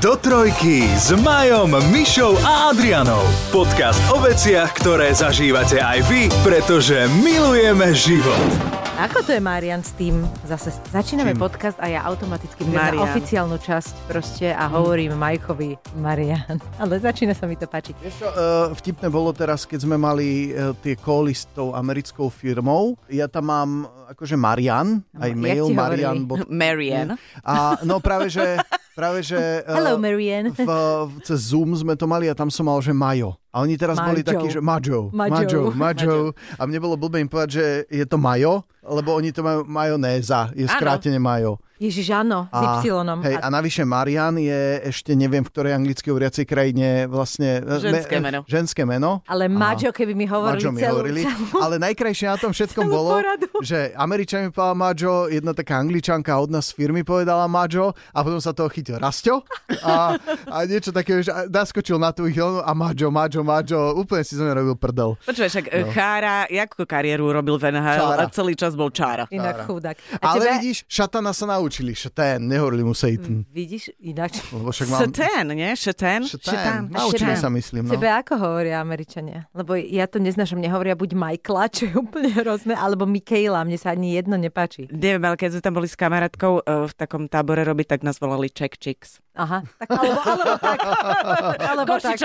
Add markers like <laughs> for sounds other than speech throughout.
Do trojky s Majom, Mišou a Adrianou. Podcast o veciach, ktoré zažívate aj vy, pretože milujeme život. Ako to je Marian s tým? Zase začíname Čím? podcast a ja automaticky idem na Marian. oficiálnu časť proste a hovorím Majkovi Marian. <laughs> Ale začína sa mi to páčiť. Vieš čo, uh, vtipné bolo teraz, keď sme mali uh, tie cally s tou americkou firmou. Ja tam mám akože Marian, aj jak mail? Marian. <laughs> bot- Marian. A no práve, že, <laughs> práve, že uh, Hello, Marian. v, v, cez Zoom sme to mali a tam som mal, že Majo. A oni teraz boli Majo. takí, že Majo, Majo. <laughs> Majo, Majo. A mne bolo blbé im povedať, že je to Majo, lebo oni to majú majonéza, je skrátene Majo. Ježiš, áno, s A, Y. hej, a navyše Marian je ešte neviem v ktorej anglicky hovoriacej krajine vlastne... Ženské me- meno. Ženské meno. Ale Majo, keby mi hovorili Majo mi celú, hovorili. celú... Ale najkrajšie na tom všetkom bolo, poradu. že Američan mi povedal Majo, jedna taká angličanka od nás z firmy povedala Majo a potom sa toho chytil Rasto a, a niečo také, že naskočil na tú ich vlnu a Majo, Majo, Majo, úplne si som robil prdel. Počúvaj, však no. Chára, jakú kariéru robil v NHL celý čas bol Čára. Inak chudák. A Ale tebe, vidíš, šatana sa naučili, šatén, nehovorili mu Satan. vidíš, ináč. Lebo však mám... Šetén, nie? Šetén? Šatén. Naučili sa, myslím. No. Tebe ako hovoria Američania? Lebo ja to neznášam, mne hovoria buď Michaela, čo je úplne hrozné, alebo Michaela, mne sa ani jedno nepáči. Neviem, ale keď sme tam boli s kamarátkou e, v takom tábore robiť, tak nás volali Czech Chicks. Aha, tak alebo, alebo tak. <laughs> Alebo tak.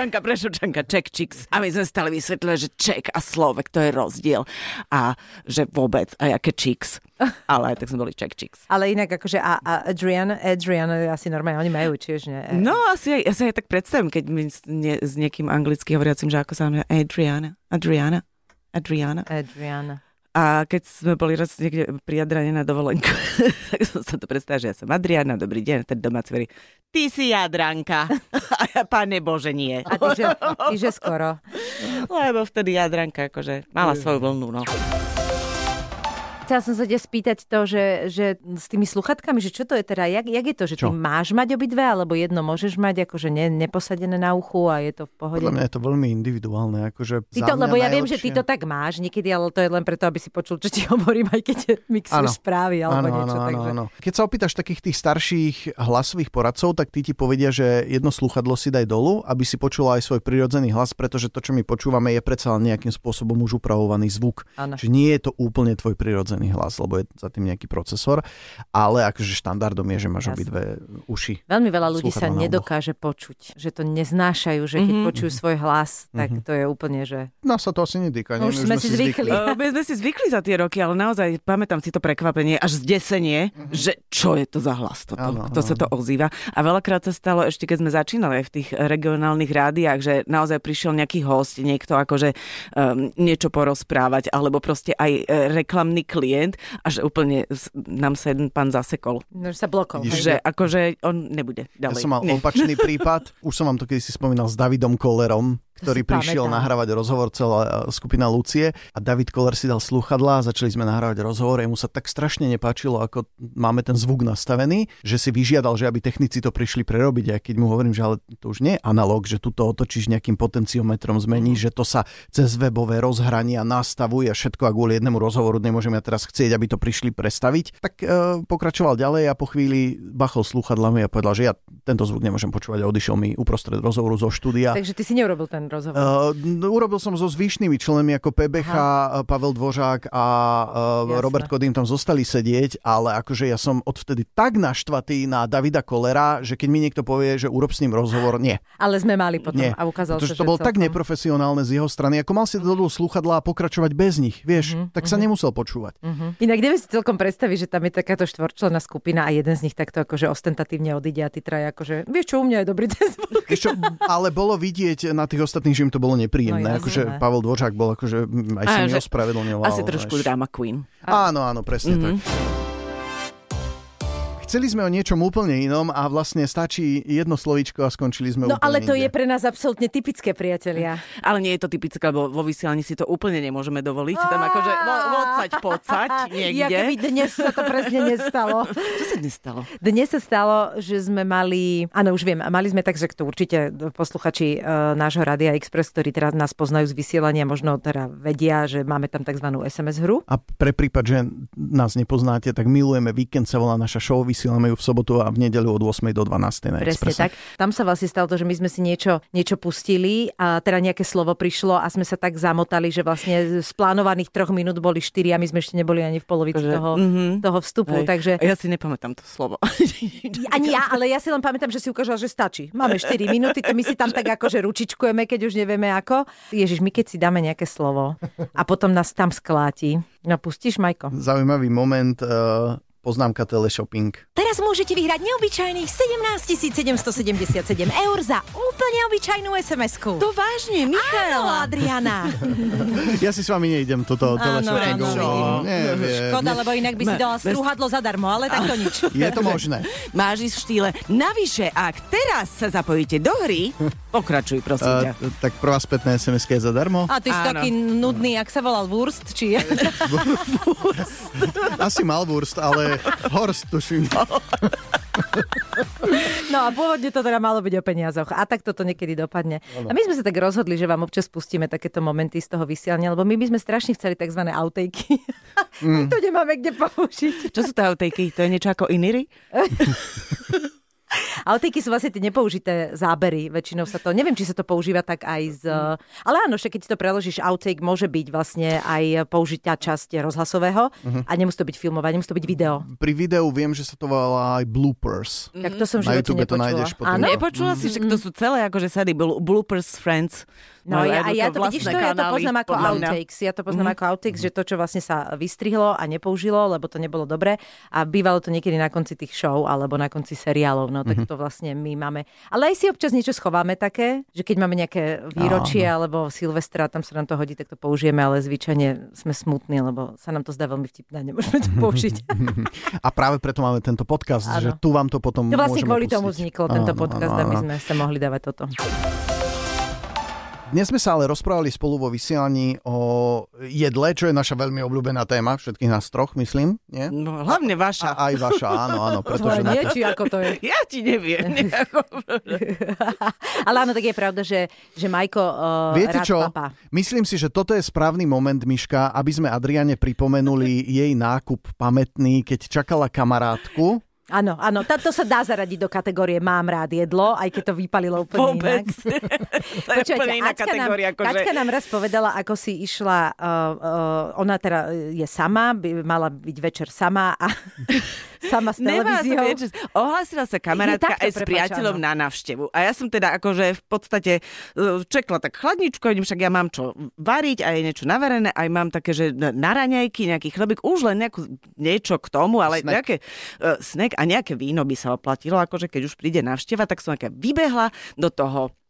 Czech Chicks. A my sme stále vysvetlili, že Czech a Slovek, to je rozdiel. A že vôbec, a jaké Chicks. <laughs> Ale tak sme boli Czech Chicks. Ale inak akože a, a Adrian, Adrian je asi normálne, oni majú tiež, nie? No, asi aj, ja sa aj tak predstavím, keď my s, nie, s niekým anglicky hovoriacim, že ako sa mňa Adriana, Adriana, Adriana. Adrian. A keď sme boli raz niekde pri Jadrane na dovolenku, <laughs> tak som sa to predstavila, že ja som Adriana, dobrý deň, ten domáci verí, ty si Jadranka. <laughs> A ja, pane Bože, nie. A ty, že, ty, že skoro. Lebo vtedy Jadranka akože mala svoju vlnu, no. Chcela som sa ťa spýtať to, že, že s tými sluchatkami, že čo to je teda, jak, jak je to, že Čo? ty máš mať obidve, alebo jedno môžeš mať akože ne, neposadené na uchu a je to v pohode? Podľa mňa je to veľmi individuálne. Akože Ty to, lebo ja viem, že ty to tak máš niekedy, ale to je len preto, aby si počul, čo ti <laughs> hovorím, aj keď mixuješ správy alebo áno, niečo. áno, takže... áno, áno. Keď sa opýtaš takých tých starších hlasových poradcov, tak tí ti povedia, že jedno slúchadlo si daj dolu, aby si počula aj svoj prirodzený hlas, pretože to, čo my počúvame, je predsa nejakým spôsobom už upravovaný zvuk. Áno. Čiže nie je to úplne tvoj prirodzený hlas, lebo je za tým nejaký procesor, ale akože štandardom je, že máš obidve uši. Veľmi veľa ľudí sa nedokáže počuť, že to neznášajú, že keď Mhm. počujú svoj hlas, tak to je úplne, že... Nás sa to asi netýka. No nie? už sme si zvykli. Uh, <laughs> my sme si zvykli za tie roky, ale naozaj pamätám si to prekvapenie, až zdesenie, že čo je to za hlas toto, Áno, kto áno, sa to ozýva. A veľakrát sa stalo ešte, keď sme začínali aj v tých regionálnych rádiách, že naozaj prišiel nejaký host, niekto akože um, niečo porozprávať, alebo proste aj e, reklamný klient a že úplne nám sa jeden pán zasekol. No, že sa blokol. Hej. Že akože on nebude Ja ďalej. som mal Nie. opačný prípad. Už som vám to kedy si spomínal s Davidom Kollerom, ktorý prišiel pamätám. nahrávať rozhovor celá e, skupina Lucie a David Koller si dal sluchadlá a začali sme nahrávať rozhovor. Jemu sa tak strašne nepáčilo, ako máme ten zvuk nastavený, že si vyžiadal, že aby technici to prišli prerobiť. A keď mu hovorím, že ale to už nie je analóg, že tu to otočíš nejakým potenciometrom, zmeníš, že to sa cez webové rozhrania nastavuje všetko a kvôli jednému rozhovoru nemôžem ja teraz chcieť, aby to prišli prestaviť. Tak e, pokračoval ďalej a po chvíli bachol sluchadlami a povedal, že ja tento zvuk nemôžem počúvať a odišiel mi uprostred rozhovoru zo štúdia. Takže ty si neurobil ten rozhovor. Uh, urobil som so zvyšnými členmi ako PBH, Aha. Pavel Dvořák a uh. Robert Kodým tam zostali sedieť, ale akože ja som odvtedy tak naštvatý na Davida Kolera, že keď mi niekto povie, že urob s ním rozhovor, nie. Ale sme mali potom nie. a ukázalo Pretože sa, to bolo tak neprofesionálne z jeho strany, ako mal si dolu slúchadlá a pokračovať bez nich, vieš, Mhm, tak sa nemusel počúvať. Mhm. Inak neviem si celkom predstaviť, že tam je takáto štvorčlená skupina a jeden z nich takto akože ostentatívne odíde a tí traja akože, vieš čo, u mňa je dobrý ten zvuk. Čo, ale bolo vidieť na tých ostatných, že im to bolo nepríjemné. No akože Pavel Dvořák bol akože, mm, aj sa Á, mi že- ospravedlňoval. Asi trošku drama queen. Áno, áno, presne Mhm. tak. Chceli sme o niečom úplne inom a vlastne stačí jedno slovíčko a skončili sme No úplne ale to inde. je pre nás absolútne typické, priatelia. Ale nie je to typické, lebo vo vysielaní si to úplne nemôžeme dovoliť. Tam akože vo- vocať, pocať Ja niekde. keby dnes sa to presne nestalo. <laughs> Čo sa dnes stalo? Dnes sa stalo, že sme mali, áno už viem, mali sme tak, že to určite posluchači uh, nášho Radia Express, ktorí teraz nás poznajú z vysielania, možno teda vedia, že máme tam tzv. SMS hru. A pre prípad, že nás nepoznáte, tak milujeme víkend sa volá naša show. Vysielame ju v sobotu a v nedeľu od 8 do 12 na Presne Expresse. tak. Tam sa vlastne stalo to, že my sme si niečo, niečo pustili a teda nejaké slovo prišlo a sme sa tak zamotali, že vlastne z plánovaných troch minút boli štyri a my sme ešte neboli ani v polovici Akože, toho, mhm. toho vstupu. Hej. Takže A ja si nepamätám to slovo. <laughs> ani ja, ale ja si len pamätám, že si ukážala, že stačí. Máme 4 minúty, to my si tam tak akože ručičkujeme, keď už nevieme ako. Ježiš, my keď si dáme nejaké slovo a potom nás tam skláti. No pustíš, Majko? Zaujímavý moment, uh, poznámka teleshopping. Teraz môžete vyhrať neobyčajných 17 777 eur za úplne obyčajnú SMS-ku. To vážne, Áno, Michaela. Adriana. <laughs> Ja si s vami nejdem toto teleshoppingu. áno, no, neviem. Škoda, lebo inak by si dala strúhadlo zadarmo, ale tak to nič. Je to možné. <laughs> Máš ísť v štýle. Navyše, ak teraz sa zapojíte do hry, pokračuj, prosím ťa. Uh, tak prvá spätná sms je zadarmo? A ty si Áno. taký nudný, ak sa volal Wurst, či... <laughs> Asi mal Wurst, ale Horst tuším. No a pôvodne to teda malo byť o peniazoch. A tak toto niekedy dopadne. A my sme sa tak rozhodli, že vám občas pustíme takéto momenty z toho vysielania, lebo my by sme strašne chceli tzv. outtakey. My to nemáme kde použiť. Čo sú to outtakey? To je niečo ako iniry? <laughs> Outtakey sú vlastne tie nepoužité zábery. Väčšinou sa to, neviem, či sa to používa tak aj z... Ale áno, však keď si to preložíš, outtake môže byť vlastne aj použitá časť rozhlasového a nemusí to byť filmovať, nemusí to byť video. Pri videu viem, že sa to volá aj bloopers. Tak to som v Na YouTube to nepočula. nájdeš potom. Áno? Nepočula si, že to sú celé akože sady bl- bloopers friends. No Majú ja, ja to, vidíš, to, ja to poznám ako outtakes. Ja to poznám ako outtakes, že to, čo vlastne sa vystrihlo a nepoužilo, lebo to nebolo dobre. A bývalo to niekedy na konci tých show alebo na konci seriálov. No tak to vlastne my máme. Ale aj si občas niečo schováme také, že keď máme nejaké výročie alebo Silvestra, tam sa nám to hodí, tak to použijeme, ale zvyčajne sme smutní, lebo sa nám to zdá veľmi vtipné <laughs> nemôžeme to použiť. A práve preto máme tento podcast, Áno. že tu vám to potom To vlastne môžeme kvôli pustiť. tomu vznikol tento Áno, podcast, áno, aby áno. sme sa mohli dávať toto. Dnes sme sa ale rozprávali spolu vo vysielaní o jedle, čo je naša veľmi obľúbená téma, všetkých nás troch, myslím, nie? No, hlavne vaša. A aj vaša, áno, áno, <laughs> pretože... Nie, to- či ako to je. Ja ti neviem. <laughs> nejako. <laughs> Ale áno, tak je pravda, že, že Majko uh, Viete rád čo? papá. Myslím si, že toto je správny moment, Miška, aby sme Adriane pripomenuli jej nákup pamätný, keď čakala kamarátku. Áno, áno, tá- to sa dá zaradiť do kategórie mám rád jedlo, aj keď to vypalilo úplne Vôbec. inak. <laughs> to je úplne iná Aťka kategória. Nám, Akože... Kaťka nám raz povedala, ako si išla, uh, uh, ona teda je sama, by mala byť večer sama a sama sa televíziou. vieš, ohlásila sa kamarátka takto, aj s prepáč, priateľom áno. na návštevu. A ja som teda akože v podstate uh, čekla tak chladničku, hovorím, však ja mám čo variť, aj niečo navarené, aj mám také, že na raňajky, nejaký chlebík, už len nejakú, niečo k tomu, ale Snack. nejaké uh, snack a nejaké víno by sa oplatilo, akože keď už príde návšteva, tak som vybehla do toho e,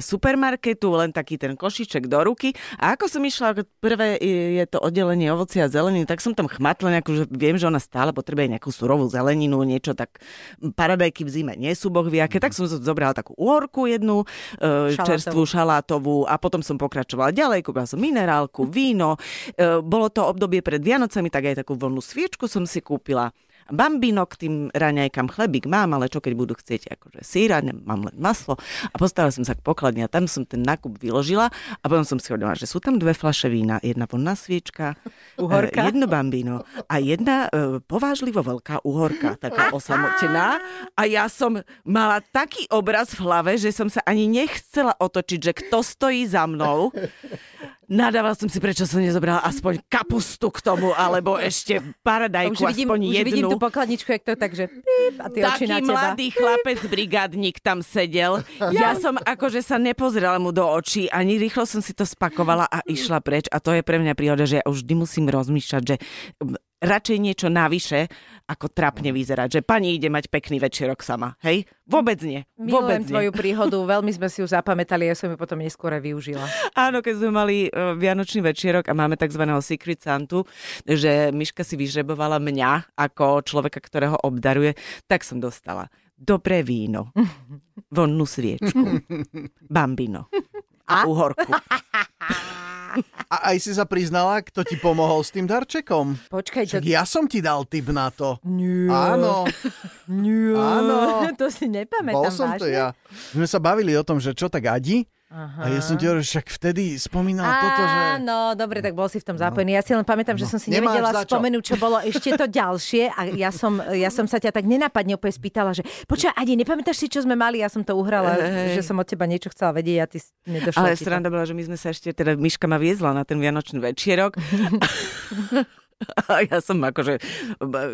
supermarketu, len taký ten košiček do ruky. A ako som išla, prvé je je to oddelenie ovocia a zeleniny, tak som tam chmatla nejakú, že viem, že ona stále potrebuje nejakú surovú zeleninu, niečo tak paradajky v zime nie sú boh vie aké, tak som zo- zobrala takú uhorku jednu, e, Šalátovú. čerstvú šalátovú a potom som pokračovala ďalej, kúpila som minerálku, víno. E, bolo to obdobie pred Vianocami, tak aj takú voľnú sviečku som si kúpila. Bambino k tým raňajkám chlebík mám, ale čo keď budú chcieť akože síra, mám len maslo. A postavila som sa k pokladni a tam som ten nákup vyložila a potom som si hovorila, že sú tam dve fľaše vína, jedna vonná sviečka, <laughs> Uhorka. e, jedno bambino a jedna e, povážlivo veľká uhorka, taká osamotená. A ja som mala taký obraz v hlave, že som sa ani nechcela otočiť, že kto stojí za mnou. Nadávala som si, prečo som nezobrala aspoň kapustu k tomu, alebo ešte paradajku, už vidím, aspoň už jednu. vidím tú pokladničku, jak to tak, že píp, a oči Taký na teba. mladý chlapec, brigádnik tam sedel. Ja som akože sa nepozerala mu do očí, ani rýchlo som si to spakovala a išla preč. A to je pre mňa príhoda, že ja už vždy musím rozmýšľať, že radšej niečo navyše, ako trapne vyzerať. Že pani ide mať pekný večerok sama. Hej? Vôbec nie. Vôbec Milujem nie. tvoju príhodu, veľmi sme si ju zapamätali, ja som ju potom neskôr aj využila. Áno, keď sme mali uh, Vianočný večierok a máme tzv. Secret Santu, že Miška si vyžrebovala mňa ako človeka, ktorého obdaruje, tak som dostala dobré víno, <laughs> vonnú sviečku, <laughs> bambino a uhorku. <laughs> A aj si sa priznala, kto ti pomohol s tým darčekom. Počkaj, to... Však ja som ti dal tip na to. Nie. Áno, Nie. Áno. <laughs> to si nepamätám bol som to vážne. ja. Sme sa bavili o tom, že čo tak Adi A ja som ti hovoril, však vtedy spomínal toto, že... Áno, dobre, tak bol si v tom zapojený. Ja si len pamätám, že som si Nemáš nevedela čo. spomenúť, čo bolo ešte to ďalšie a ja som, ja som sa ťa tak nenapadne úplne spýtala, že počkaj, Adi, nepamätáš si, čo sme mali? Ja som to uhrala, že som od teba niečo chcela vedieť a ty nedošlo Ale sranda bola, že my sme sa ešte, teda Miška ma viezla na ten vianočný večierok. <laughs> <laughs> A ja som akože,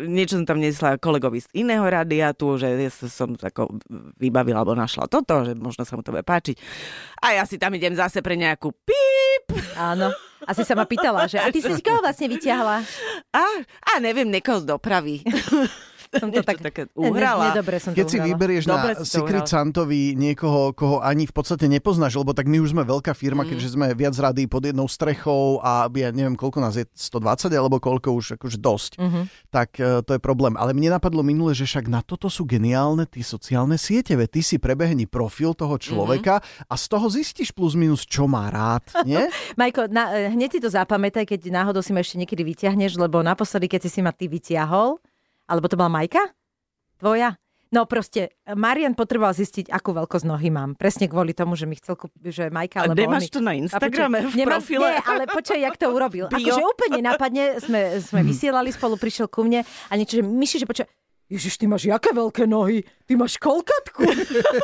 niečo som tam nesla kolegovi z iného rádia tu, že ja som ako vybavila alebo našla toto, že možno sa mu to bude páčiť. A ja si tam idem zase pre nejakú píp. Áno. Asi sa ma pýtala, že a ty si si koho vlastne vyťahla? A, a neviem, niekoho z dopravy. <laughs> Som to tak také Ne- uhrala. Nedobre som Keď to si uhrala. vyberieš Dobre na Secret. Santovi niekoho, koho ani v podstate nepoznáš, lebo tak my už sme veľká firma, keďže sme viac rady pod jednou strechou a ja neviem, koľko nás je, 120 alebo koľko už, akože dosť, tak e, to je problém. Ale mne napadlo minule, že však na toto sú geniálne tie sociálne siete, veď ty si prebehni profil toho človeka a z toho zistíš plus minus, čo má rád, nie? <laughs> Majko, na, eh, hneď si to zapamätaj, keď náhodou si ma ešte niekedy vyťahneš, lebo naposledy, keď si si ma ty vyťahol, alebo to bola Majka? Tvoja? No proste, Marian potreboval zistiť, akú veľkosť nohy mám. Presne kvôli tomu, že mi chcel kúpiť, že Majka, A lebo nemáš on mi- to na Instagrame počkaj, v nemám- profile? Nie, ale počkaj, jak to urobil. <laughs> Bio. Akože úplne napadne, sme, sme vysielali spolu, prišiel ku mne a niečo, že myši, že počkaj, Ježiš, ty máš jaké veľké nohy? Ty máš kolkatku?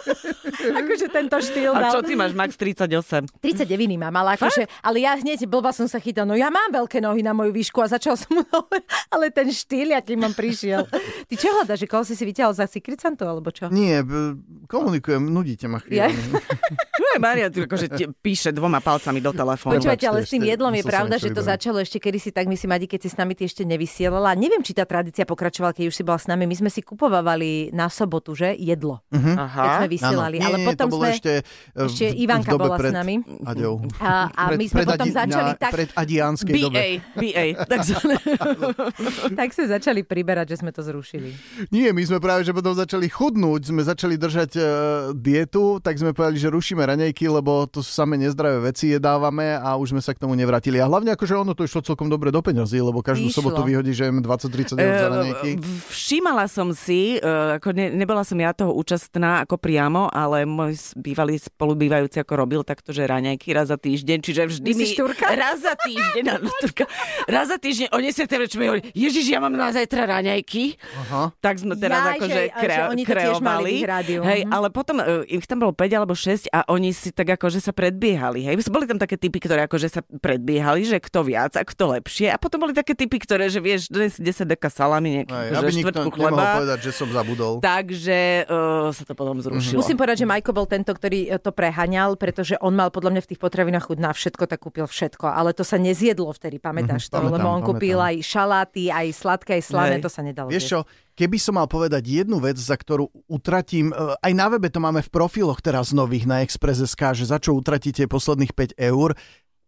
<laughs> akože tento štýl A dal. čo ty máš, Max 38? 39 mám, ale akože, ale ja hneď blba som sa chytala, no ja mám veľké nohy na moju výšku a začal som <laughs> mu ale ten štýl, aký mám prišiel. Ty čo hľadaš, že koho si si vyťahol za Secret Santu, alebo čo? Nie, komunikujem, nudíte ma chvíľami. <laughs> No je Maria, tu akože ti píše dvoma palcami do telefónu. Počúvajte, ale s tým jedlom je pravda, že to začalo ešte kedysi tak, myslím, Adi, keď si s nami ty ešte nevysielala. Neviem, či tá tradícia pokračovala, keď už si bola s nami. My sme si kupovávali na sobotu, že? Jedlo. Keď sme Aha. vysielali. Áno. Nie, ale nie, potom sme... ešte, e, ešte v- Ivanka bola s nami. Aďou. A, a my sme potom začali na, tak... Pred adiánskej dobe. BA. Tak sme <laughs> začali priberať, že sme to zrušili. Nie, my sme práve, že potom začali chudnúť, sme začali držať uh, dietu, tak sme povedali, že rušíme raňajky, lebo to sú samé nezdravé veci jedávame a už sme sa k tomu nevrátili. A hlavne akože ono to išlo celkom dobre do peňazí, lebo každú Išlo. sobotu vyhodí, že jem 20-30 eur za raňajky. Eh, Všímala som si, eh, ako ne, nebola som ja toho účastná ako priamo, ale môj bývalý spolubývajúci ako robil takto, že raňajky raz za týždeň, čiže vždy Myslíš mi... Turka? Raz za týždeň, áno, Turka. Raz za týždeň o 10. večer mi hovorí, Ježiš, ja mám na zajtra raňajky. Aha. Tak sme teraz Jaj, akože že- kre, že oni kreovali. Hej, ale potom uh, ich tam bolo 5 alebo 6 a oni si tak akože sa predbiehali. Hej. Boli tam také typy, ktoré akože sa predbiehali, že kto viac a kto lepšie. A potom boli také typy, ktoré, že vieš, dnes 10 deka salami, nejaký, Aj, že aby nikto štvrtku chleba. povedať, že som zabudol. Takže uh, sa to potom zrušilo. Musím povedať, že Majko bol tento, ktorý e, to preháňal, pretože on mal podľa mňa v tých potravinách chuť na všetko, tak kúpil všetko. Ale to sa nezjedlo vtedy, pamätáš to? Mhm, pamätám, Lebo on pamätám. kúpil aj šaláty, aj sladké, aj slané, Hej. to sa nedalo. Vieš čo, keby som mal povedať jednu vec, za ktorú utratím, e, aj na webe to máme v profiloch teraz nových na Express.sk, že za čo utratíte posledných 5 eur,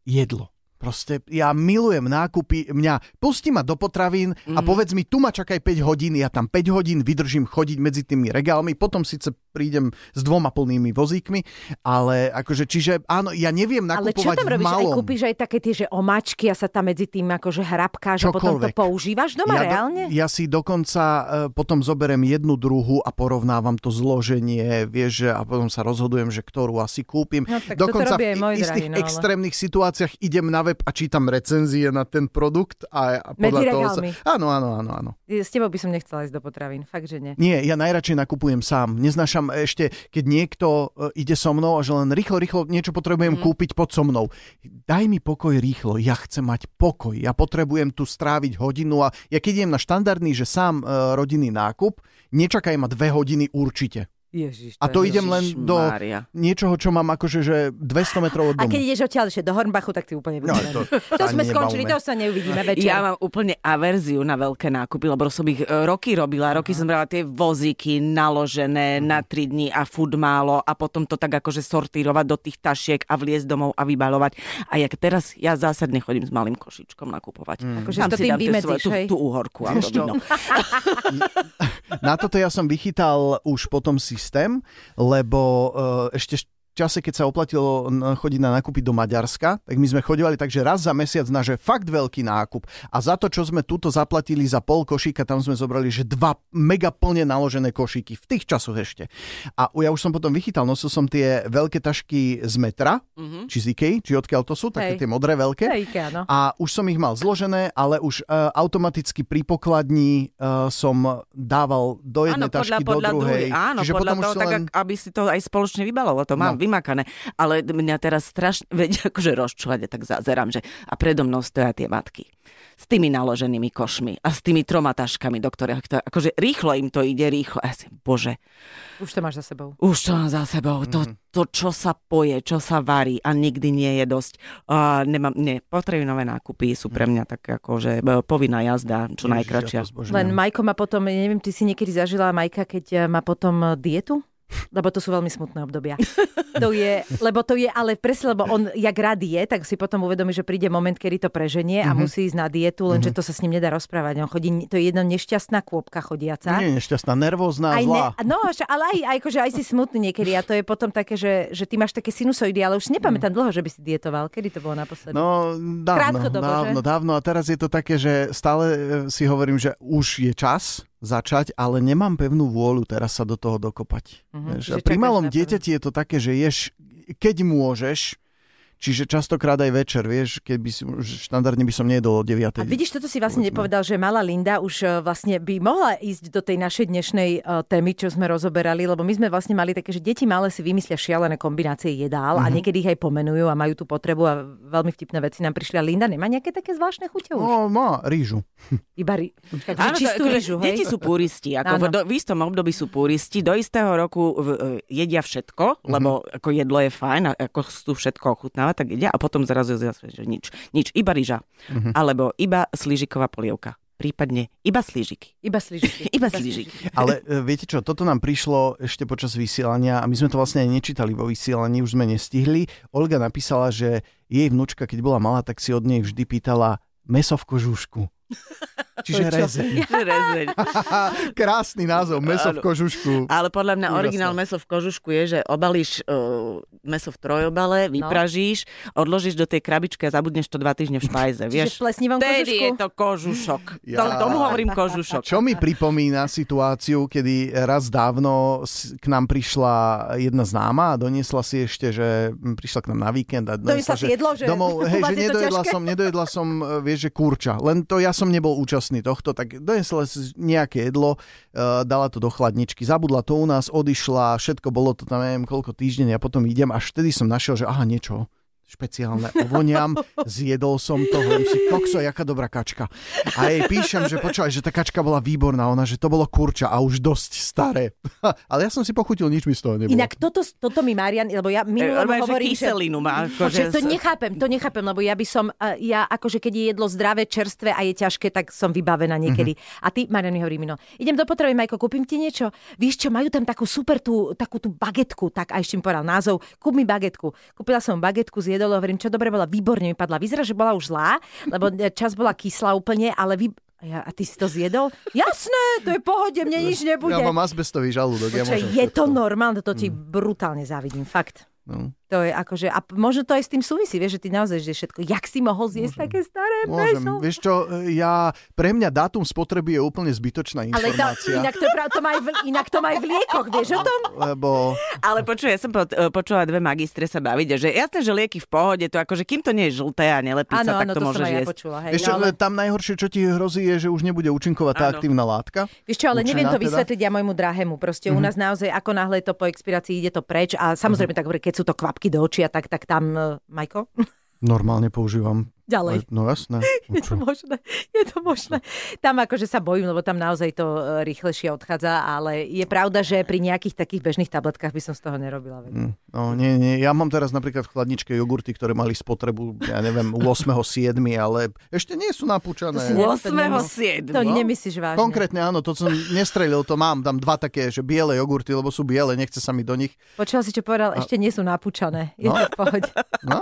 jedlo. Proste ja milujem nákupy, mňa pustí ma do potravín a povedz mi, tu ma čakaj 5 hodín, ja tam 5 hodín vydržím chodiť medzi tými regálmi, potom síce prídem s dvoma plnými vozíkmi, ale akože, čiže áno, ja neviem Ale čo nakupovať tam v robíš? Aj malom. kúpiš aj také tie, že omačky a sa tam medzi tým akože hrabkáš a potom to Čokoľvek. používaš doma ja reálne? ja si dokonca uh, potom zoberiem jednu druhu a porovnávam to zloženie, vieš, že, a potom sa rozhodujem, že ktorú asi kúpim. No, dokonca aj v istých drahý, no, ale- extrémnych situáciách idem na web a čítam recenzie na ten produkt a, a podľa Medzi toho sa... Áno, áno, áno, áno. S tebou by som nechcela ísť do potravín, fakt, že nie. Nie, ja najradšej nakupujem sám. Neznášam ešte, keď niekto e, ide so mnou a že len rýchlo, rýchlo niečo potrebujem mm. kúpiť pod so mnou. Daj mi pokoj rýchlo, ja chcem mať pokoj. Ja potrebujem tu stráviť hodinu a ja keď idem na štandardný, že sám e, rodinný nákup, nečakaj ma dve hodiny určite. Ježiš, A to idem len do Ježišmária. niečoho, čo mám akože že 200 metrov od A domu. keď ideš odtiaľ ešte do Hornbachu, tak ty úplne No, vyzeraš. to, to sme skončili, to sa neuvidíme <laughs> večer. Ja mám úplne averziu na veľké nákupy, lebo som ich e, roky robila. Roky som brala tie vozíky naložené na 3 dní a fud málo a potom to tak akože sortírovať do tých tašiek a vliesť domov a vybalovať. A jak teraz ja zásadne chodím s malým košičkom nakupovať. Akože Tam si to si tým dám vymedzíš, svoje- tú, tú uhorku. a to víno. <laughs> Na toto ja som vychytal už potom systém, lebo uh, ešte čase, keď sa oplatilo chodiť na nákupy do Maďarska, tak my sme chodívali takže raz za mesiac na že fakt veľký nákup. A za to, čo sme túto zaplatili za pol košíka, tam sme zobrali, že dva mega plne naložené košíky. V tých časoch ešte. A ja už som potom vychytal, nosil som tie veľké tašky z metra, či z Ikei, či odkiaľ to sú, také Hej. tie modré veľké. IKEA, no. A už som ich mal zložené, ale už uh, automaticky pri pokladni uh, som dával do jednej Áno, podľa, tašky, podľa do druhej. druhej. Áno, Čiže podľa potom už toho, si tak len... aby si to aj spoločne vybaloval, to mám No. Vymakané. Ale mňa teraz strašne, <laughs> veď akože rozčúvať, tak zazerám, že a predo mnou stoja tie matky s tými naloženými košmi a s tými troma taškami, do ktorých to, akože rýchlo im to ide, rýchlo. A ja si, bože, Už to máš za sebou. už to mám za sebou, to, Mhm. to, čo sa poje, čo sa varí a nikdy nie je dosť. Uh, nemám, nie, potravinové nákupy sú pre mňa tak akože e, povinná jazda, čo Ježiš, najkračšia. Len Majko má potom, neviem, ty si niekedy zažila Majka, keď eh, má potom eh, dietu? Lebo to sú veľmi smutné obdobia. To je, lebo to je ale presne, lebo on, jak rád je, tak si potom uvedomí, že príde moment, kedy to preženie a musí ísť na dietu, lenže to sa s ním nedá rozprávať. On chodí, to je jedna nešťastná kôpka chodiaca. Nie nešťastná, nervózna, Aj zlá. ne, no, ale aj, aj, akože aj si smutný niekedy a to je potom také, že, že ty máš také sinusoidy, ale už si nepamätám dlho, že by si dietoval. Kedy to bolo naposledy? No, dávno, Krátkodobo, že? dávno, dávno. A teraz je to také, že stále e, si hovorím, že už je čas začať, ale nemám pevnú vôľu teraz sa do toho dokopať. Vieš, a pri malom dieťati je to také, že ješ, keď môžeš, čiže častokrát aj večer, vieš, keď by si, už štandardne by som nejedol o 9. A vidíš, toto si vlastne povedzme. nepovedal, že malá Linda už e, vlastne by mohla ísť do tej našej dnešnej uh, témy, čo sme rozoberali, lebo my sme vlastne mali také, že deti malé si vymyslia šialené kombinácie jedál Mhm. a niekedy ich aj pomenujú a majú tú potrebu a veľmi vtipné veci nám prišli. A Linda nemá nejaké také zvláštne chute už? No, má rýžu. Iba ri... Počkaj, Áno, čistú to, rýžu, hej? Deti sú púristi. Ako v, do, v istom období sú púristi. Do istého roku v, e, jedia všetko, lebo ako jedlo je fajn, ako chcú všetko tak jedia a potom zrazu zase, že nič. Nič, iba ryža. Alebo iba slížiková polievka. Prípadne iba slížiky. Iba slížiky. <laughs> Iba slížiky. <laughs> Ale e, viete čo, toto nám prišlo ešte počas vysielania a my sme to vlastne aj nečítali vo vysielaní, už sme nestihli. Olga napísala, že jej vnúčka, keď bola malá, tak si od nej vždy pýtala meso v kožušku. <laughs> Čiže rezeň. Že <laughs> rezeň. <laughs> Krásny názov, meso v kožušku. Ale podľa mňa Úžasné. originál meso v kožušku je, že obalíš uh, meso v trojobale, vypražíš, odložíš do tej krabičky a zabudneš to dva týždne v špajze. Čiže Vieš, plesnivom Vtedy kožušku? je to kožušok. Ja. To, tomu hovorím kožušok. Čo mi pripomína situáciu, kedy raz dávno k nám prišla jedna známa a doniesla si ešte, že prišla k nám na víkend a Doniesla si jedlo, že domov, hej, že nedojedla som, nedojedla som, e, vieš, že kurča. Len to ja som nebol účastný tohto, tak doniesla si nejaké jedlo, uh, dala to do chladničky, zabudla to u nás, odišla, všetko bolo to tam, neviem, koľko týždeň a potom idem, až vtedy som našiel, že aha, niečo špeciálne ovoniam, zjedol som to, hovorím si, kokso, jaká dobrá kačka. A jej píšem, že počúvaj, že tá kačka bola výborná, ona, že to bolo kurča a už dosť staré. <laughs> Ale ja som si pochutil, nič mi z toho nebolo. Inak toto, toto mi Marian, lebo ja E, minulom že hovorím, že... kyselinu má. Akože to nechápem, to nechápem, lebo ja by som, ja akože keď je jedlo zdravé, čerstvé a je ťažké, tak som vybavená niekedy. Mhm. A ty, Marian, mi hovorí, no, idem do potreby, Majko, kúpim ti niečo. Víš čo, majú tam takú super tú, takú tú bagetku, tak a ešte mi povedal názov, kúp mi bagetku. Kúpila som bagetku, zjedol, hovorím, čo dobre bola, výborne mi padla. Vyzerá, že bola už zlá, lebo e, čas bola kyslá úplne, ale vy... A, ja, a ty si to zjedol? Jasné, to je pohode, mne nič nebude. Ja mám azbestový žalúdok. ja je to normálne, to ti Mm. brutálne závidím, fakt. No. To je akože, a možno to aj s tým súvisí, vieš, že ty naozaj že všetko, jak si mohol zjesť také staré Môžem. meso? Vieš čo, ja, pre mňa dátum spotreby je úplne zbytočná Ale to, informácia. inak, to prav, to má aj v, inak to má aj v liekoch, vieš o tom? Lebo Ale počuj, ja som po, počula dve magistre sa baviť, že jasné, že lieky v pohode, to akože kým to nie je žlté a nelepí Áno, sa, tak áno, to to môžeš ja jesť. počula. Hej, Vieš čo, no, ale, tam najhoršie, čo ti hrozí, je, že už nebude účinkovať tá Áno. aktívna látka. vieš čo, ale neviem to teda? vysvetliť ja môjmu drahému. Proste u nás naozaj, ako náhle to po expirácii, ide to preč. A samozrejme, tak keď sú to kvapky do očia, tak, tak tam, uh, Majko, Normálne používam. Ďalej. No jasné. <laughs> Je to možné, je to možné. Tam akože sa bojím, lebo tam naozaj to e, rýchlejšie odchádza, ale je pravda, že pri nejakých takých bežných tabletkách by som z toho nerobila. veď. Mm, No nie, nie. Ja mám teraz napríklad v chladničke jogurty, ktoré mali spotrebu, ja neviem, <laughs> 8.7., ale ešte nie sú napúčané. To si ne- 8. 7. To nemyslíš vážne. Konkrétne áno, to som nestrelil, to mám. Tam dva také, že biele jogurty, lebo sú biele, nechce sa mi do nich. Počula si, čo povedal, ešte nie sú napúčané. Je No. to v pohode. No.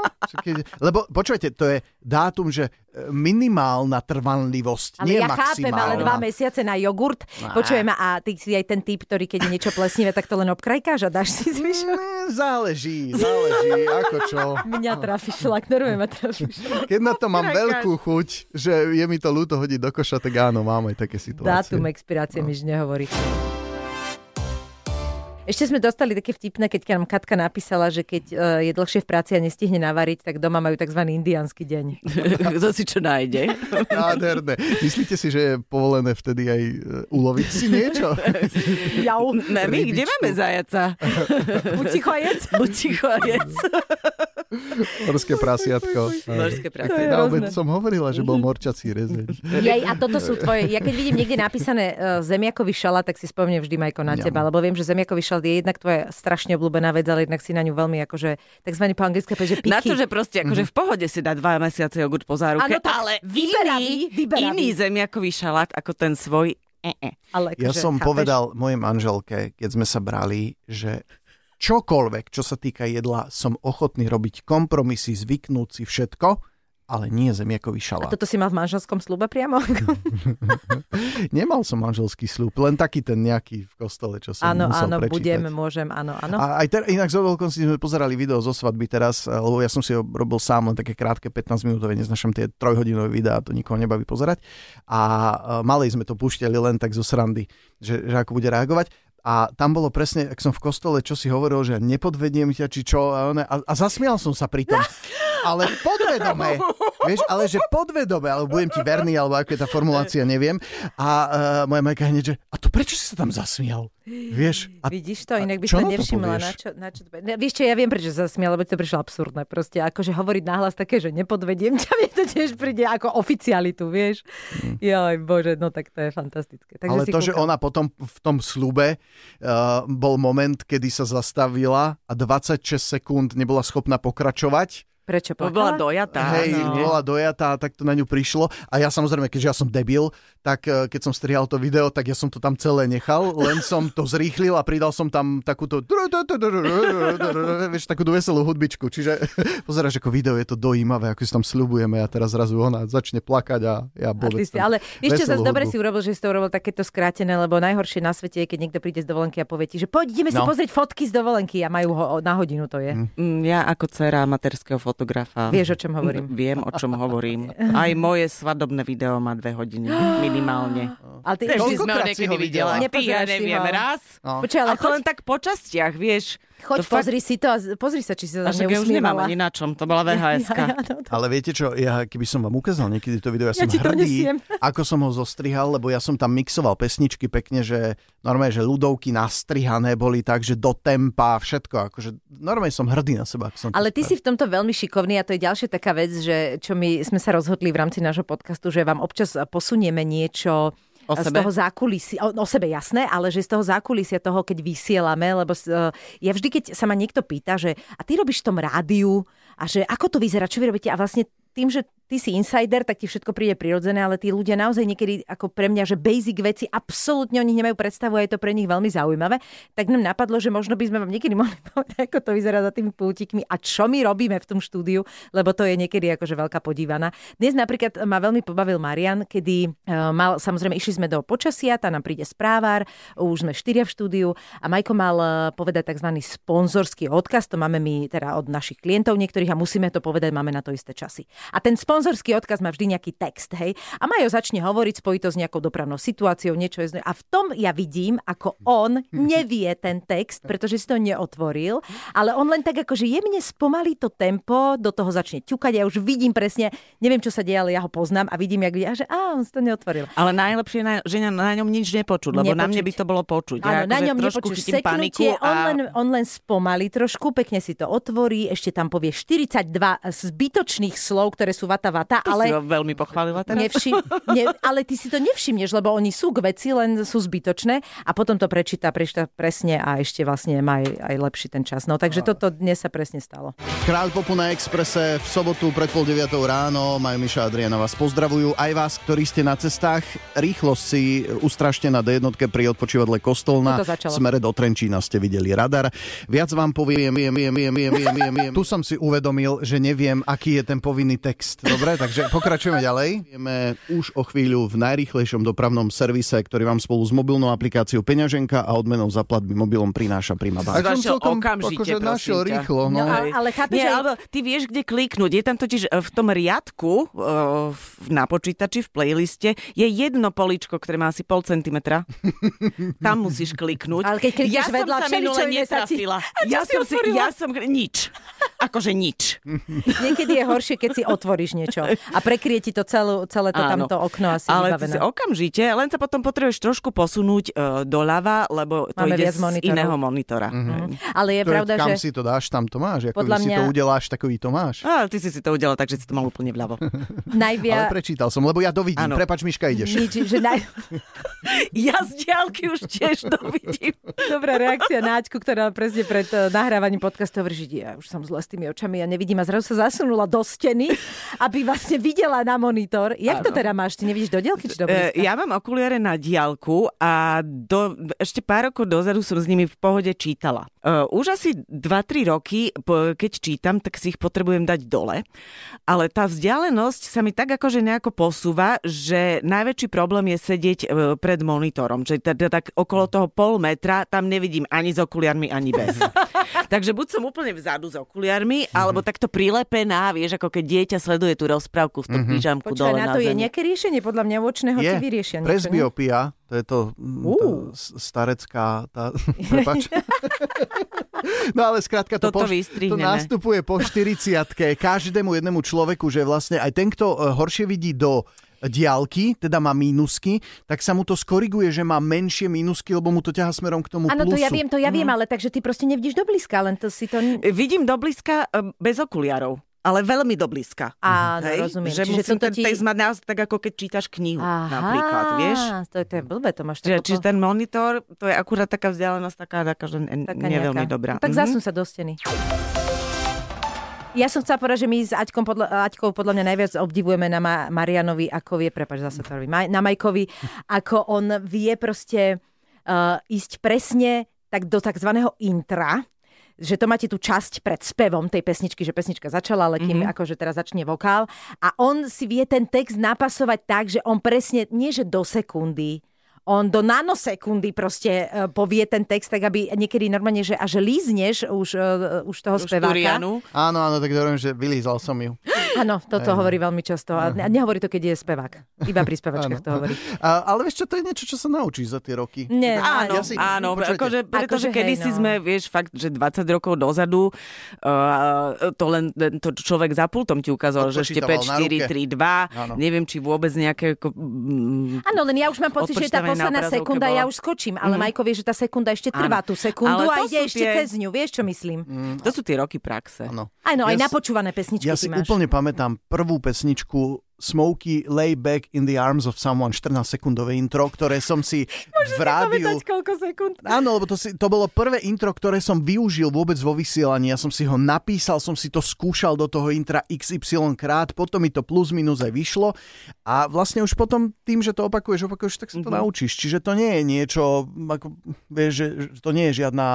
Lebo počujete, to je dátum, že e, minimálna trvanlivosť, Ale nie ja chápem, maximálna. ale dva mesiace na jogurt. Á. Počujem, a ty si aj ten typ, ktorý keď je niečo plesnivé, tak to len obkrajkáš a dáš si zvyšok. Mm, Záleží, záleží, ako čo. Mňa trafíš šlak, normálne ma trafíš. Keď na to mám Krajkáš. veľkú chuť, že je mi to ľúto hodiť do koša, tak áno, mám aj také situácie. Dátum expirácie mi nehovorí. Ešte sme dostali také vtipné, keď nám Katka napísala, že keď e, je dlhšie v práci a nestihne navariť, tak doma majú tzv. indiánsky deň. <laughs> Kto si čo nájde? <laughs> Nádherné. Myslíte si, že je povolené vtedy aj e, uloviť si niečo? Ne, my kde máme zajaca? buď ticho a jedz. Buď ticho a jedz. <laughs> Morské prasiatko. Morské je Na obed som hovorila, že bol morčací rezeň. Jej, a toto sú tvoje. Ja keď vidím niekde napísané uh, zemiakový šalát, tak si spomínam vždy Majko na Ňam. teba, lebo viem, že zemiakový šalát je jednak tvoja strašne obľúbená vec, ale jednak si na ňu veľmi akože, takzvaný po anglicky, povedať, že picky. Na to, že proste akože v pohode si dá dva mesiace jogurt po záruke, tak ale vyberavý, iný, vyberavý. iný zemiakový šalát ako ten svoj. E, e. ale Ja akože, som chápeš? povedal mojej manželke, keď sme sa brali, že čokoľvek, čo sa týka jedla, som ochotný robiť kompromisy, zvyknúť si všetko, ale nie zemiakový A šalát. toto si mal v manželskom slube priamo? <laughs> Nemal som manželský slúb, len taký ten nejaký v kostole, čo som Áno, musel áno, prečítať. budem, môžem, áno, áno. A aj ter, inak z veľkom si sme pozerali video zo svadby teraz, lebo ja som si ho robil sám, len také krátke 15 minútové, neznašam tie trojhodinové videá, to nikoho nebaví pozerať. A e, malej sme to púšťali len tak zo srandy, že, že ako bude reagovať. A tam bolo presne, ak som v kostole, čo si hovoril, že nepodvediem ťa, či čo. A, one, a, a zasmial som sa pri tom. <laughs> Ale podvedome. Vieš, ale že podvedome, alebo budem ti verný, alebo ako je tá formulácia, neviem. A uh, moja majka hneď, že a to prečo si sa tam zasmial? Vieš? A Vidíš to, inak by som nevšimla, na čo, na čo to... Ne, vieš čo, ja viem, prečo sa smiala, lebo to prišlo absurdné. Proste akože hovoriť nahlas také, že nepodvediem ťa, <laughs> mne to tiež príde ako oficialitu, vieš. Mm. Joj, bože, no tak to je fantastické. Takže Ale to, že kúkam. ona potom v tom slube uh, bol moment, kedy sa zastavila a 26 sekúnd nebola schopná pokračovať. Prečo To bola plakala? dojatá. Hej, áno. bola dojatá, tak to na ňu prišlo. A ja samozrejme, keďže ja som debil, tak eh, keď som strihal to video, tak ja som to tam celé nechal, len som to zrýchlil a pridal som tam takúto vieš, takú veselú hudbičku. Čiže <laughs> pozeráš, ako video je to dojímavé, ako si tam sľubujeme a teraz zrazu ona začne plakať a ja si, tam ale veselú zase dobre si urobil, že si to urobil takéto skrátené, lebo najhoršie na svete je, keď niekto príde z dovolenky a povie ti, že poď, ideme si No. pozrieť fotky z dovolenky a majú ho na hodinu to je. Mm, Ja ako dcera materského fotografa. Vieš, o čom hovorím. Viem, o čom hovorím. Aj moje svadobné video má dve hodiny <gasps> minimálne. Ale ty Vždy sme ho niekedy videla? videla. Ty, ja neviem, ho. raz. No. Počkaj, ale Ale to choď, len tak po častiach, vieš. Choď to fakt- pozri si to a pozri sa, či si sa A tam ja už nemám ani na čom. To bola vhs <laughs> Ja, ja, no, to- Ale viete čo, ja keby som vám ukázal niekedy to video, ja, Ja som ti to hrdý, <laughs> ako som ho zostrihal, lebo ja som tam mixoval pesničky pekne, že normálne, že ľudovky nastrihané boli tak, že do tempa, všetko, akože normálne som hrdý na seba. Ako som to Ale ty spravil. si v tomto veľmi šikovný a to je ďalšia taká vec, že čo my sme sa rozhodli v rámci nášho podcastu, že vám občas posunieme niečo O z sebe? toho zákulisia, o, o sebe jasné, ale že z toho zákulisia toho, keď vysielame, lebo uh, ja vždy, keď sa ma niekto pýta, že a ty robíš v tom rádiu? A že ako to vyzerá, čo vy robíte? A vlastne tým, že ty si insider, tak ti všetko príde prirodzené, ale tí ľudia naozaj niekedy ako pre mňa, že basic veci absolútne o nich nemajú predstavu a je to pre nich veľmi zaujímavé, tak nám napadlo, že možno by sme vám niekedy <laughs> mohli povedať, ako to vyzerá za tými pultíkmi a čo my robíme v tom štúdiu, lebo to je niekedy akože veľká podívaná. Dnes napríklad ma veľmi pobavil Marian, kedy uh, mal, samozrejme išli sme do počasia, tam nám príde správar, už sme štyria v štúdiu a Majko mal eh, povedať tzv. sponzorský odkaz, to máme my teda od našich klientov niektorých a musíme to povedať, máme na to isté časy. A ten sponzorský odkaz má vždy nejaký text, hej. A Majo začne hovoriť, spojí to s nejakou dopravnou situáciou, niečo je... A v tom ja vidím, ako on nevie ten text, pretože si to neotvoril, ale on len tak akože jemne spomalí to tempo, do toho začne ťukať, ja už vidím presne, neviem, čo sa deje, ale ja ho poznám a vidím, jak vidí, a že á, on si to neotvoril. Ale najlepšie, je na- že na, na ňom nič nepočuť, lebo na mne Nepočuť. by to bolo počuť. Áno, ja na akože ňom paniku seknutie, on, a... len, on len spomalí trošku, pekne si to otvorí, ešte tam povie 42 zbytočných slov, ktoré sú vata vata, To si ale... ho veľmi pochválila teraz. Nevšim, ne, ale ty si to nevšimneš, lebo oni sú k veci, len sú zbytočné a potom to prečíta, prečíta presne a ešte vlastne má aj, aj lepší ten čas. No takže toto dnes sa presne stalo. Kráľ Popu na Exprese v sobotu pred pol deviatou ráno. Majo Miša a Adriana vás pozdravujú. Aj vás, ktorí ste na cestách. Rýchlosť si ustrašte na D1 pri odpočívadle začalo. Smere do Trenčína ste videli radar. Viac vám poviem, viem, viem, viem, viem, viem, viem, viem. Tu som si uvedomil, že neviem, aký je ten povinný text. <laughs> Dobre, takže pokračujeme ďalej. Vieme už o chvíľu v najrýchlejšom dopravnom servise, ktorý vám spolu s mobilnou aplikáciou Peňaženka a odmenou za platby mobilom prináša Prima Bank. Tak som celkom okamžite, akože našiel ťa. rýchlo. No. No, ale, ale chápeš, Nie, že... alebo ty vieš, kde kliknúť. Je tam totiž e, v tom riadku e, v- na počítači, v playliste, je jedno políčko, ktoré má asi pol centimetra. <laughs> Tam musíš kliknúť. Ale keď klikneš ja som vedľa, sa minule iné sa ti- netrafila. Ja si som, si, ja som, nič. Akože nič. <laughs> <laughs> Niekedy je horšie, keď si otvoríš niečo a prekrie ti to celú, celé to Áno. tamto okno asi Ale vybavené. okamžite, len sa potom potrebuješ trošku posunúť uh, doľava, lebo to Máme ide viac z monitorov. iného monitora. Ale je To je, pravda, kam že... si to dáš, tam to máš. Ako Podľa si to udeláš, takový to máš. Ale ty si si to udelal, takže si to mal úplne vľavo. <laughs> Najviac... Ale prečítal som, lebo ja dovidím. Áno. Prepač, Miška, ideš. Nič, že naj... <laughs> ja z diálky už tiež to vidím. <laughs> Dobrá reakcia na Aťku, ktorá presne pred eh, nahrávaním podcastu hovorí, že ja už som zle s tými očami a nevidím a zrazu sa zasunula do steny, aby vlastne videla na monitor. Jak to teda máš? Ty nevidíš do diaľky či do E, blízka? ja mám okuliare na diálku a do, ešte pár rokov dozadu som s nimi v pohode čítala. E, už asi 2-3 roky, keď čítam, tak si ich potrebujem dať dole. Ale tá vzdialenosť sa mi tak akože nejako posúva, že najväčší problém je sedieť e, pred monitorom. Čiže teda tak okolo toho pol metra tam nevidím ani s okuliarmi, ani bez. <laughs> Takže buď som úplne vzadu s okuliarmi, alebo takto prilepená, vieš, ako keď dieťa sleduje tú rozprávku v tom pyžamku Počkaj, dole na na to je zemi. nejaké riešenie, podľa mňa vočného ti vyriešia presbiopia, to je to mm, tá Ú. s- starecká, tá, <laughs> prepač. No ale skrátka to, Toto to nastupuje po 40 každému jednému človeku, že vlastne aj ten, kto e, horšie vidí do diálky, teda má mínusky, tak sa mu to skoriguje, že má menšie mínusky, lebo mu to ťaha smerom k tomu Áno, to ja viem, to ja viem, ale takže ty proste nevidíš do blízka, len to si to... Vidím do blízka e, bez okuliarov, ale veľmi do blízka. Áno, Hej? rozumiem. Že Čiže musím ten ti... text mať naozaj tak, ako keď čítaš knihu Aha, napríklad, vieš? To je, to je blbé, to máš Čiže, čiže ten monitor, to je akurát taká vzdialenosť, taká, taká že taká nie veľmi dobrá. No, tak Mhm. zasun sa do steny. Ja som chcela povedať, že my s Aťkom podľa, Aťkou podľa mňa najviac obdivujeme na Ma- Marianovi, ako vie, prepáč, zase to robím, na Majkovi, <laughs> ako on vie proste uh, ísť presne tak do takzvaného intra, že to máte tú časť pred spevom tej pesničky, že pesnička začala, ale kým mm-hmm. akože teraz začne vokál. A on si vie ten text napasovať tak, že on presne, nie že do sekundy, on do nanosekundy proste uh, povie ten text, tak aby niekedy normálne, že až lízneš už, uh, už toho Už speváka. Turianu. Áno, áno, tak hovorím, že vylízal som ju. <gasps> Áno, toto hovorí veľmi často. A ne- nehovorí to, keď je spevák. Iba pri spevačkách to hovorí. A, ale vieš čo, to je niečo, čo sa naučíš za tie roky. Nie, Áno, Ja si- áno, počujete. akože, pretože Akože kedysi no. sme, vieš, fakt, že 20 rokov dozadu uh, to len to človek za pultom ti ukázal, že ešte Odpočítaval 5, na 4, ruke. 3, 2, Áno. neviem, či vôbec nejaké... Mm, Áno, len ja už mám pocit, že tá posledná sekunda, bolo. ja už skočím, ale Majko vie, že tá sekunda ešte trvá Áno. tú sekundu Ale a ide ešte tie- cez ňu. Vieš, čo myslím? to sú tie roky praxe. Áno. Aj Ja napočúvané pesničky Ja si máš. úplne pamätám prvú pesničku Smokey Lay Back in the Arms of Someone 14 sekundové intro, ktoré som si v rádiu... Koľko sekúnd. Áno, lebo to, si, to bolo prvé intro, ktoré som využil vôbec vo vysielaní. Ja som si ho napísal, som si to skúšal do toho intra XY krát, potom mi to plus minus aj vyšlo a vlastne už potom tým, že to opakuješ, opakuješ, tak sa to Mhm. naučíš. Čiže to nie je niečo, ako, vieš, že, to nie je žiadna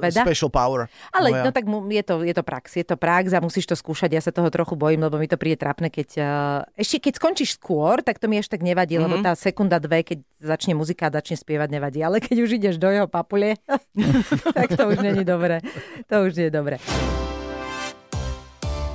uh, special power. Ale moja. no tak je to, je to prax, je to prax a musíš to skúšať. Ja sa toho trochu bojím, lebo mi to príde trápne, keď... Uh, ešte keď skončíš skôr, tak to mi až tak nevadí, mm-hmm. lebo tá sekunda, dve, keď začne muzika a začne spievať, nevadí. Ale keď už ideš do jeho papule, <laughs> tak to už není dobré. To už nie je dobré.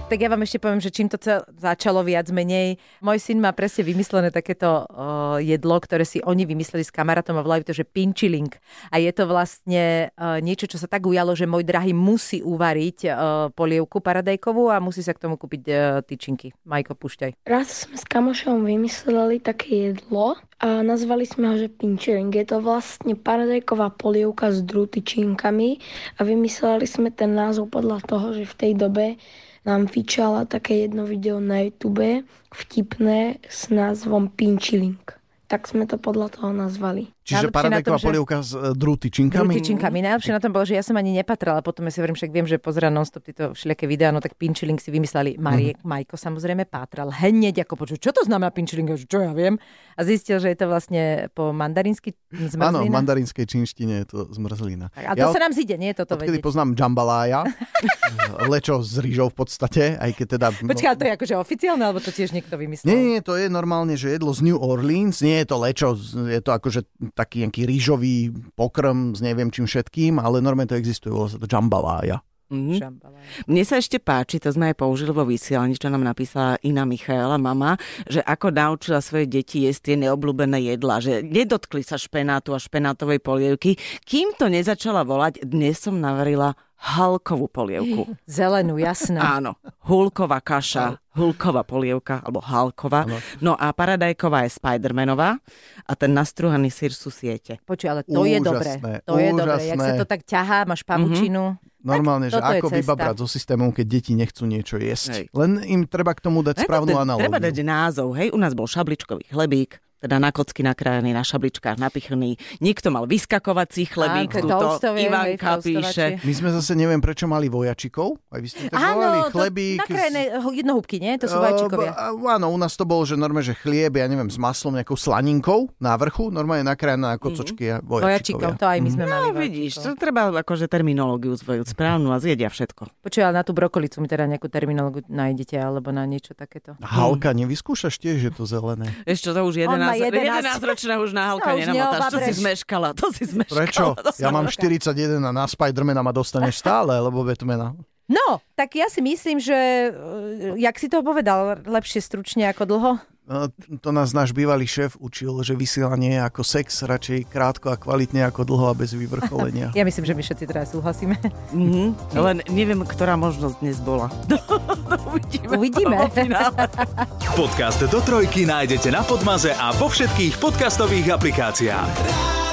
Tak ja vám ešte poviem, že čím to cel- začalo viac menej. Môj syn má presne vymyslené takéto uh, jedlo, ktoré si oni vymysleli s kamarátom a volajú to, že pinchiling. A je to vlastne uh, niečo, čo sa tak ujalo, že môj drahý musí uvariť uh, polievku paradajkovú a musí sa k tomu kúpiť uh, tyčinky. Majko, púšťaj. Raz sme s kamošom vymysleli také jedlo a nazvali sme ho, že pinchering. Je to vlastne paradajková polievka s drútyčinkami a vymysleli sme ten názov podľa toho, že v tej dobe nám fičala také jedno video na YouTube vtipné s názvom Pinchiling. Tak sme to podľa toho nazvali. Čiže paradajková tom, že- polievka s e, drútyčinkami. Drutičinkami. Najlepšie na tom bolo, že ja som ani nepatrala. Potom ja si hovorím, však viem, že pozerá non-stop tieto všelijaké videá, no tak pinčiling si vymysleli. Mariek, Mhm. Majko samozrejme pátral. Hneď ako počul, čo to znamená že Čo ja viem? A zistil, že je to vlastne po mandarínsky <laughs> Áno, v zmrzlina. mandarínskej čínštine je to zmrzlina. A to Ja sa nám zide, nie je toto vedieť. poznám jambalája, <laughs> lečo s rýžou v podstate, aj keď teda... Počkaj, ale to je akože oficiálne, alebo to tiež niekto vymyslel? Nie, nie, to je normálne, že jedlo z New Orleans, nie je to lečo, je to akože taký nejaký rýžový pokrm s neviem čím všetkým, ale normálne to existuje, volá sa to jambalája. Mhm. Šambala. Mne sa ešte páči, to sme aj použili vo vysielaní, čo nám napísala Ina Michaela, mama, že ako naučila svoje deti jesť tie neobľúbené jedlá, že nedotkli sa špenátu a špenátovej polievky, kým to nezačala volať, dnes som navarila halkovú polievku. <laughs> Zelenú, jasná. Áno, hulková kaša, hulková polievka, alebo halková. No a paradajková je Spidermanová a ten nastruhaný sír sú siete. Počuj, ale to je Úžasné, dobré. To je dobré. Jak úžasné. sa to tak ťahá, máš pavučinu. Normálne, že toto je ako vybabrať so systémom, keď deti nechcú niečo jesť. Hej. Len im treba k tomu dať Ako správnu analógiu. Treba dať názov, hej, u nás bol šabličkový chlebík, teda na kocky nakrájaný, na šabličkách napichný. Niekto mal vyskakovací chlebík, Áno, toastovie, hej, Ivanka píše. My sme zase neviem, prečo mali vojačikov. Aj vy ste to tak Áno, to chlebík. nakrájené jednohúbky, nie? To sú vajčikovia. b- Áno, u nás to bolo, že normálne, že chlieb, ja neviem, s maslom, nejakou slaninkou na vrchu, normálne nakrájená na kocočky a Vojačikov, vojačikovia. to aj my sme mali. No vidíš, to treba akože terminológiu zvojiť správnu a zjedia všetko. Počuj, ale na tú brokolicu mi teda nejakú terminológiu nájdete, alebo na niečo takéto. Halka, nevyskúšaš tiež, že to zelené? Čo, to už On má 11, 11. 11 ročná už na halka No, nenamotáš. To si zmeškala, to si zmeškala. Prečo? Ja mám 41 a na Spidermana ma dostaneš stále, lebo Batmana. No, tak ja si myslím, že eh, jak si to povedal, lepšie stručne ako dlho? No, to nás náš bývalý šéf učil, že vysielanie je ako sex, radšej krátko a kvalitne ako dlho a bez vyvrcholenia. <laughs> Ja myslím, že my všetci teraz súhlasíme. Mhm. Len neviem, ktorá možnosť dnes bola. <laughs> Uvidíme. Uvidíme. <laughs> vo finále. Podcast do trojky nájdete na Podmaze a vo všetkých podcastových aplikáciách.